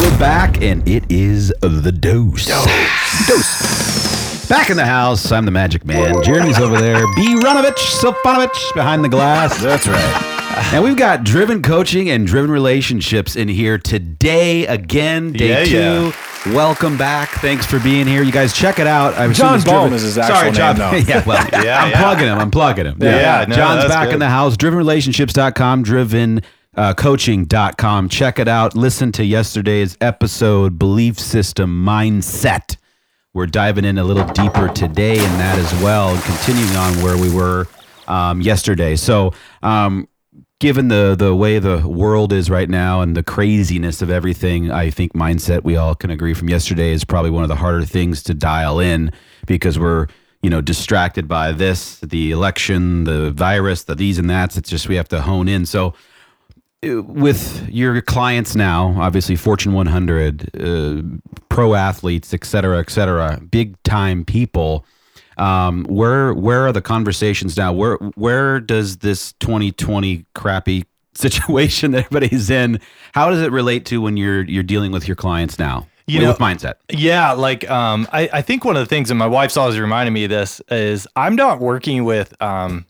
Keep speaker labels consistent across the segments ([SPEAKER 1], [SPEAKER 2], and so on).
[SPEAKER 1] We're back, and it is the dose. Dose. Dose. Back in the house, I'm the magic man. Jeremy's over there. B. Runovich, Sofanovich behind the glass.
[SPEAKER 2] That's right.
[SPEAKER 1] And we've got driven coaching and driven relationships in here today again, day
[SPEAKER 2] Yeah,
[SPEAKER 1] two. Welcome back. Thanks for being here. You guys check it out. I
[SPEAKER 2] John
[SPEAKER 1] assume it's
[SPEAKER 2] Bohm
[SPEAKER 1] Driven-
[SPEAKER 2] is his actual
[SPEAKER 1] Sorry, John.
[SPEAKER 2] name,
[SPEAKER 1] yeah, well,
[SPEAKER 2] Yeah,
[SPEAKER 1] I'm
[SPEAKER 2] yeah.
[SPEAKER 1] plugging him. I'm plugging him.
[SPEAKER 2] Yeah, no,
[SPEAKER 1] John's back in the house. Drivenrelationships.com, driven uh, coaching.com. Check it out. Listen to yesterday's episode, Belief System Mindset. We're diving in a little deeper today in that as well, and continuing on where we were um, yesterday. So, um, given the the way the world is right now and the craziness of everything, I think mindset we all can agree from yesterday is probably one of the harder things to dial in because we're you know distracted by this, the election, the virus, the these and that's. It's just we have to hone in. So with your clients now, obviously Fortune 100, uh, pro athletes, et cetera, et cetera, big time people. Um, where where are the conversations now? Where where does this 2020 crappy situation that everybody's in? How does it relate to when you're you're dealing with your clients now?
[SPEAKER 2] You
[SPEAKER 1] with
[SPEAKER 2] know-
[SPEAKER 1] mindset.
[SPEAKER 2] Yeah, like um, I, I think one of the things, and my wife's always reminded me of this, is I'm not working with um,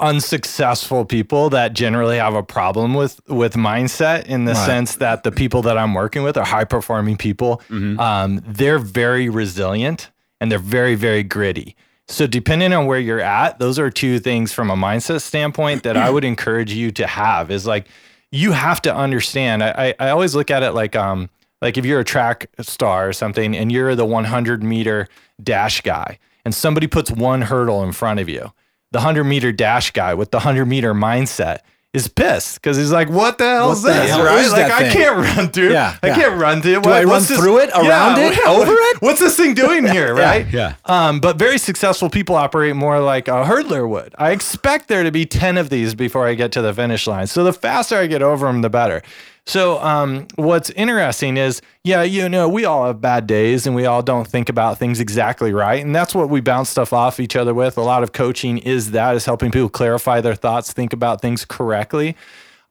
[SPEAKER 2] unsuccessful people that generally have a problem with with mindset in the
[SPEAKER 3] Right.
[SPEAKER 2] sense that the people that I'm working with are high performing people. Um, they're very resilient and they're very very gritty. So depending on where you're at, those are two things from a mindset standpoint that I would encourage you to have is like you have to understand. I, I, I always look at it like um like if you're a track star or something and you're the 100 meter dash guy and somebody puts one hurdle in front of you, the 100 meter dash guy with the 100 meter mindset is pissed because he's like, "What the hell
[SPEAKER 3] What
[SPEAKER 2] is
[SPEAKER 3] the
[SPEAKER 2] this?
[SPEAKER 3] hell
[SPEAKER 2] right?
[SPEAKER 3] is
[SPEAKER 2] like I can't run through.
[SPEAKER 3] Yeah,
[SPEAKER 2] I
[SPEAKER 3] yeah.
[SPEAKER 2] can't run through.
[SPEAKER 3] Do I run
[SPEAKER 2] this-
[SPEAKER 3] through it, around it,
[SPEAKER 2] yeah,
[SPEAKER 3] over it?
[SPEAKER 2] What's this thing doing here? Right?
[SPEAKER 1] yeah.
[SPEAKER 2] Um, but very successful people operate more like a hurdler would. I expect there to be 10 of these before I get to the finish line. So the faster I get over them, the better. So um, what's interesting is, yeah, you know, we all have bad days and we all don't think about things exactly right. And that's what we bounce stuff off each other with. A lot of coaching is that, is helping people clarify their thoughts, think about things correctly.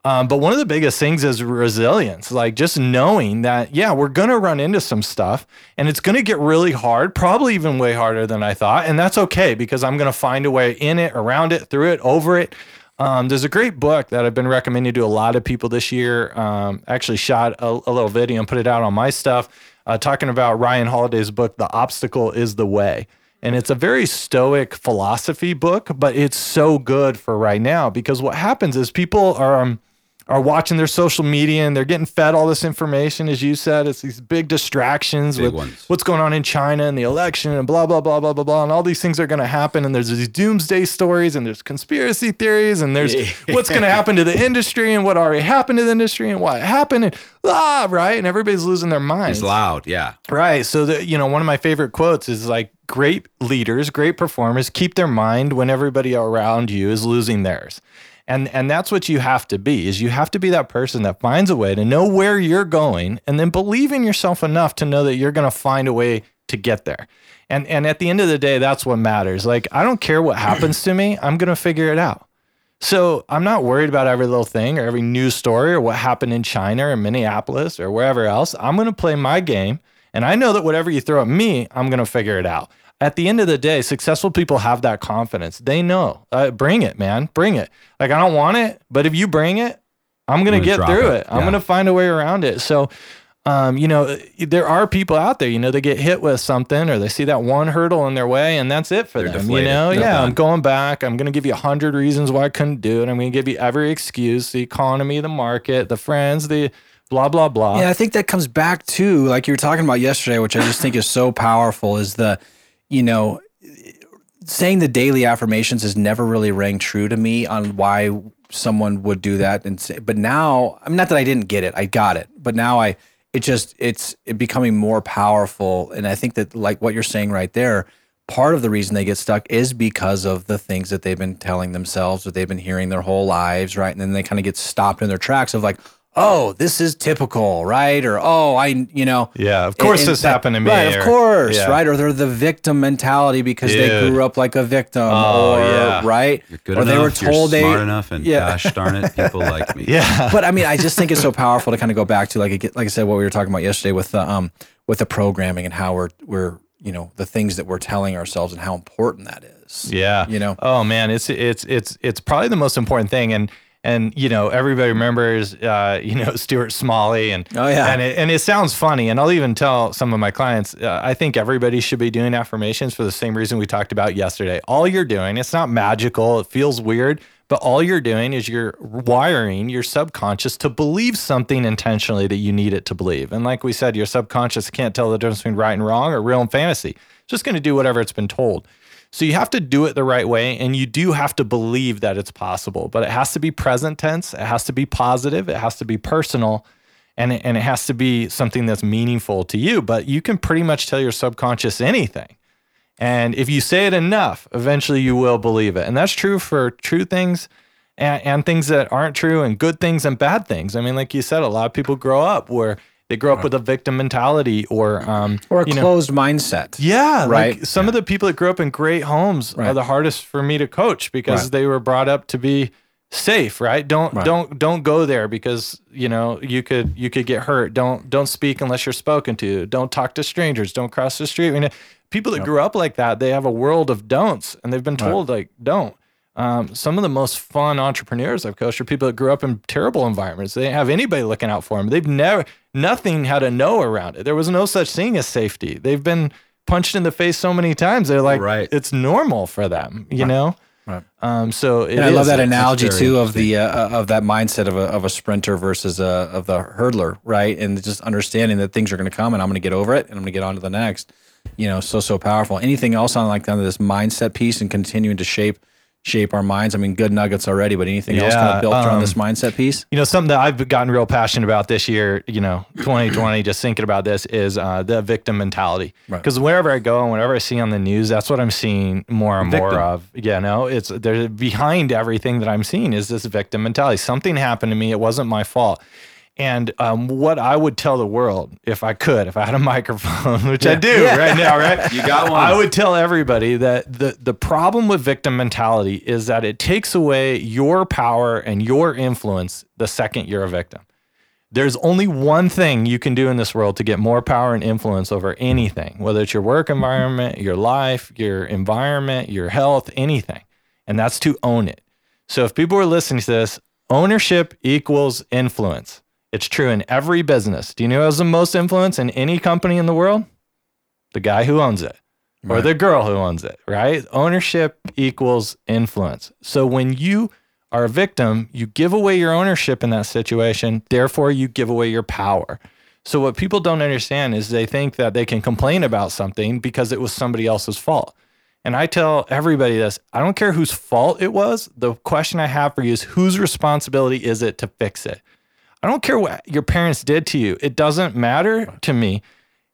[SPEAKER 2] Um, but one of the biggest things is resilience, like just knowing that, yeah, we're going to run into some stuff and it's going to get really hard, probably even way harder than I thought. And that's okay because I'm going to find a way in it, around it, through it, over it. Um, there's a great book that I've been recommending to a lot of people this year. Um, actually, shot a, a little video and put it out on my stuff, uh, talking about Ryan Holiday's book, The Obstacle is the Way. And it's a very stoic philosophy book, but it's so good for right now because what happens is people are um, are watching their social media and they're getting fed all this information, as you said. It's these big distractions
[SPEAKER 1] Big
[SPEAKER 2] with
[SPEAKER 1] ones.
[SPEAKER 2] what's going on in China and the election and blah blah blah blah blah blah, and all these things are going to happen. And there's these doomsday stories and there's conspiracy theories and there's what's going to happen to the industry and what already happened to the industry and what happened and ah right, and everybody's losing their minds.
[SPEAKER 1] It's loud. Yeah.
[SPEAKER 2] Right. So the you know one of my favorite quotes is like great leaders, great performers keep their mind when everybody around you is losing theirs. And and that's what you have to be. Is you have to be that person that finds a way to know where you're going and then believe in yourself enough to know that you're going to find a way to get there. And and at the end of the day that's what matters. Like I don't care what happens to me, I'm going to figure it out. So I'm not worried about every little thing or every news story or what happened in China or Minneapolis or wherever else. I'm going to play my game. And I know that whatever you throw at me, I'm going to figure it out. At the end of the day, successful people have that confidence. They know, uh, bring it, man, bring it. Like, I don't want it, but if you bring it, I'm going
[SPEAKER 1] I'm
[SPEAKER 2] to
[SPEAKER 1] gonna
[SPEAKER 2] get through
[SPEAKER 1] it.
[SPEAKER 2] it. I'm
[SPEAKER 1] Yeah.
[SPEAKER 2] going to find a way around it. So, um, you know, there are people out there, you know, they get hit with something or they see that one hurdle in their way and that's it for
[SPEAKER 1] They're
[SPEAKER 2] them.
[SPEAKER 1] deflated.
[SPEAKER 2] You know,
[SPEAKER 1] They're
[SPEAKER 2] yeah,
[SPEAKER 1] done.
[SPEAKER 2] I'm going back. I'm going to give you a hundred reasons why I couldn't do it. I'm going to give you every excuse, the economy, the market, the friends, the blah, blah, blah.
[SPEAKER 3] Yeah, I think that comes back to like you were talking about yesterday, which I just think is so powerful. Is the, you know, saying the daily affirmations has never really rang true to me on why someone would do that. And say, but now, I'm not that I didn't get it, I got it, but now I, it just it's it becoming more powerful. And I think that like what you're saying right there, part of the reason they get stuck is because of the things that they've been telling themselves that they've been hearing their whole lives, right? And then they kind of get stopped in their tracks of like, oh, this is typical, right? Or oh, I, you know,
[SPEAKER 2] Yeah, of course
[SPEAKER 3] and
[SPEAKER 2] this
[SPEAKER 3] that-
[SPEAKER 2] happened to me.
[SPEAKER 3] Right,
[SPEAKER 2] or-
[SPEAKER 3] of course,
[SPEAKER 2] yeah.
[SPEAKER 3] right? Or they're the victim mentality because they grew up like a victim,
[SPEAKER 2] Oh,
[SPEAKER 3] or
[SPEAKER 2] yeah.
[SPEAKER 3] right,
[SPEAKER 1] You're good
[SPEAKER 3] or
[SPEAKER 1] enough.
[SPEAKER 3] they were told
[SPEAKER 1] you're
[SPEAKER 3] they
[SPEAKER 1] smart enough, and
[SPEAKER 3] yeah.
[SPEAKER 1] gosh darn it, people like me.
[SPEAKER 2] Yeah.
[SPEAKER 3] but I mean, I just think it's so powerful to kind of go back to like it- like I said, what we were talking about yesterday with the um with the programming and how we're we're you know the things that we're telling ourselves and how important that is.
[SPEAKER 2] Yeah.
[SPEAKER 3] You know?
[SPEAKER 2] Oh man, it's it's it's it's probably the most important thing and and you know everybody remembers uh, you know Stuart Smalley and
[SPEAKER 3] Oh, yeah.
[SPEAKER 2] and it, and it sounds funny and I'll even tell some of my clients uh, I think everybody should be doing affirmations for the same reason we talked about yesterday. All you're doing, it's not magical, it feels weird, but all you're doing is you're wiring your subconscious to believe something intentionally that you need it to believe. And like we said, your subconscious can't tell the difference between right and wrong or real and fantasy. It's just going to do whatever it's been told. So you have to do it the right way and you do have to believe that it's possible, but it has to be present tense, it has to be positive, it has to be personal, and it, and it has to be something that's meaningful to you, but you can pretty much tell your subconscious anything. And if you say it enough, eventually you will believe it. And that's true for true things and, and things that aren't true and good things and bad things. I mean, like you said, a lot of people grow up where they grow up with a victim mentality or, um,
[SPEAKER 3] Or a
[SPEAKER 2] you know,
[SPEAKER 3] closed mindset.
[SPEAKER 2] yeah,
[SPEAKER 3] Right.
[SPEAKER 2] Like some of the people that grew up in great homes are the hardest for me to coach because
[SPEAKER 3] Right.
[SPEAKER 2] they were brought up to be safe, right? Don't
[SPEAKER 3] Right.
[SPEAKER 2] don't don't go there because you know you could you could get hurt. Don't don't speak unless you're spoken to. Don't talk to strangers. Don't cross the street. I mean, people that grew up like that, they have a world of don'ts, and they've been told like don't. Um, some of the most fun entrepreneurs I've coached are people that grew up in terrible environments. They didn't have anybody looking out for them. They've never, nothing had a no around it. There was no such thing as safety. They've been punched in the face so many times. They're like,
[SPEAKER 1] Right.
[SPEAKER 2] it's normal for them, you know?
[SPEAKER 3] Right.
[SPEAKER 2] Um, so it
[SPEAKER 3] And I love that
[SPEAKER 2] it's
[SPEAKER 3] analogy
[SPEAKER 1] very
[SPEAKER 3] too of the uh, of that mindset of a of a sprinter versus a of the hurdler, right? And just understanding that things are going to come, and I'm going to get over it, and I'm going to get on to the next. You know, so so powerful. Anything else on like kind of this mindset piece and continuing to shape shape our minds? I mean, good nuggets already, but anything else kind of built around
[SPEAKER 2] um,
[SPEAKER 3] this mindset piece?
[SPEAKER 2] you know something that i've gotten real passionate about this year you know 2020 just thinking about this is uh, the victim mentality
[SPEAKER 3] Right.
[SPEAKER 2] because wherever i go and whatever i see on the news that's what i'm seeing more and more of you know it's there's behind everything that i'm seeing is this victim mentality something happened to me it wasn't my fault and um, what I would tell the world, if I could, if I had a microphone, which I do right now, right?
[SPEAKER 1] You got one.
[SPEAKER 2] I would tell everybody that the the problem with victim mentality is that it takes away your power and your influence the second you're a victim. There's only one thing you can do in this world to get more power and influence over anything, whether it's your work environment, your life, your environment, your health, anything, and that's to own it. So if people are listening to this, ownership equals influence. It's true in every business. Do you know who has the most influence in any company in the world? The guy who owns it or the girl who owns it, right? Ownership equals influence. So when you are a victim, you give away your ownership in that situation. Therefore, you give away your power. So what people don't understand is they think that they can complain about something because it was somebody else's fault. And I tell everybody this I don't care whose fault it was. The question I have for you is whose responsibility is it to fix it? I don't care what your parents did to you. It doesn't matter to me.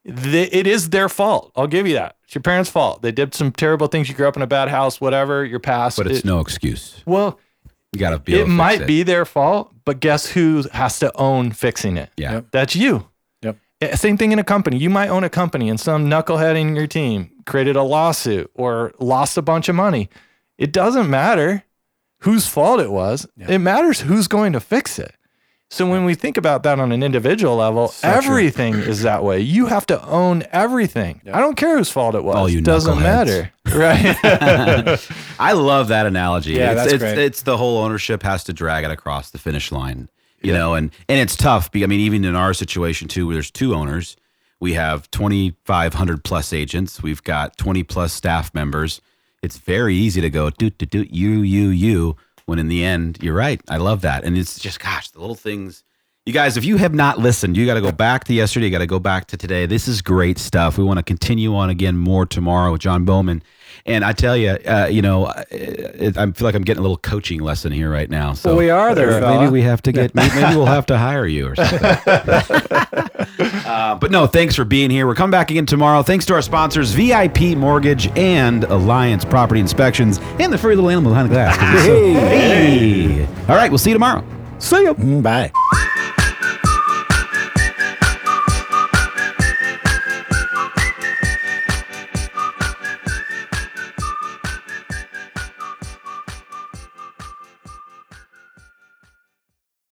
[SPEAKER 2] The- It is their fault. I'll give you that. It's your parents' fault. They did some terrible things. You grew up in a bad house, whatever, your past.
[SPEAKER 1] But it's
[SPEAKER 2] It-
[SPEAKER 1] no excuse.
[SPEAKER 2] well,
[SPEAKER 1] You got to be.
[SPEAKER 2] It
[SPEAKER 1] fix
[SPEAKER 2] might
[SPEAKER 1] it.
[SPEAKER 2] be their fault, but guess who has to own fixing it?
[SPEAKER 1] Yeah.
[SPEAKER 3] Yep.
[SPEAKER 2] That's you.
[SPEAKER 3] Yep.
[SPEAKER 2] Eh, Same thing in a company. You might own a company and some knucklehead in your team created a lawsuit or lost a bunch of money. It doesn't matter whose fault it was. It matters who's going to fix it. So when we think about that on an individual level,
[SPEAKER 3] true.
[SPEAKER 2] everything is that way. You have to own everything. I don't care whose fault it was.
[SPEAKER 1] All you
[SPEAKER 2] it doesn't matter. Right.
[SPEAKER 1] I love that analogy.
[SPEAKER 3] Yeah,
[SPEAKER 1] it's,
[SPEAKER 3] that's
[SPEAKER 1] it's,
[SPEAKER 3] great.
[SPEAKER 1] it's the whole ownership has to drag it across the finish line, you know, and and it's tough. I mean, even in our situation too, where there's two owners, we have 2,500 plus agents, we've got 20 plus staff members. It's very easy to go do do do you you you when in the end you're right. I love that, and it's just gosh, the little things. You guys, if you have not listened, you got to go back to yesterday. You got to go back to today. This is great stuff. We want to continue on again more tomorrow with John Bowman. And I tell you, uh, you know, I, I feel like I'm getting a little coaching lesson here right now. So
[SPEAKER 3] Well, we are there,
[SPEAKER 1] maybe
[SPEAKER 3] fella.
[SPEAKER 1] we have to get. Maybe, maybe we'll have to hire you or something. uh, but no, thanks for being here. We're coming back again tomorrow. Thanks to our sponsors, VIP Mortgage and Alliance Property Inspections, and the furry little animal behind the glass. Hey. All right, we'll see you tomorrow.
[SPEAKER 3] See you. Bye.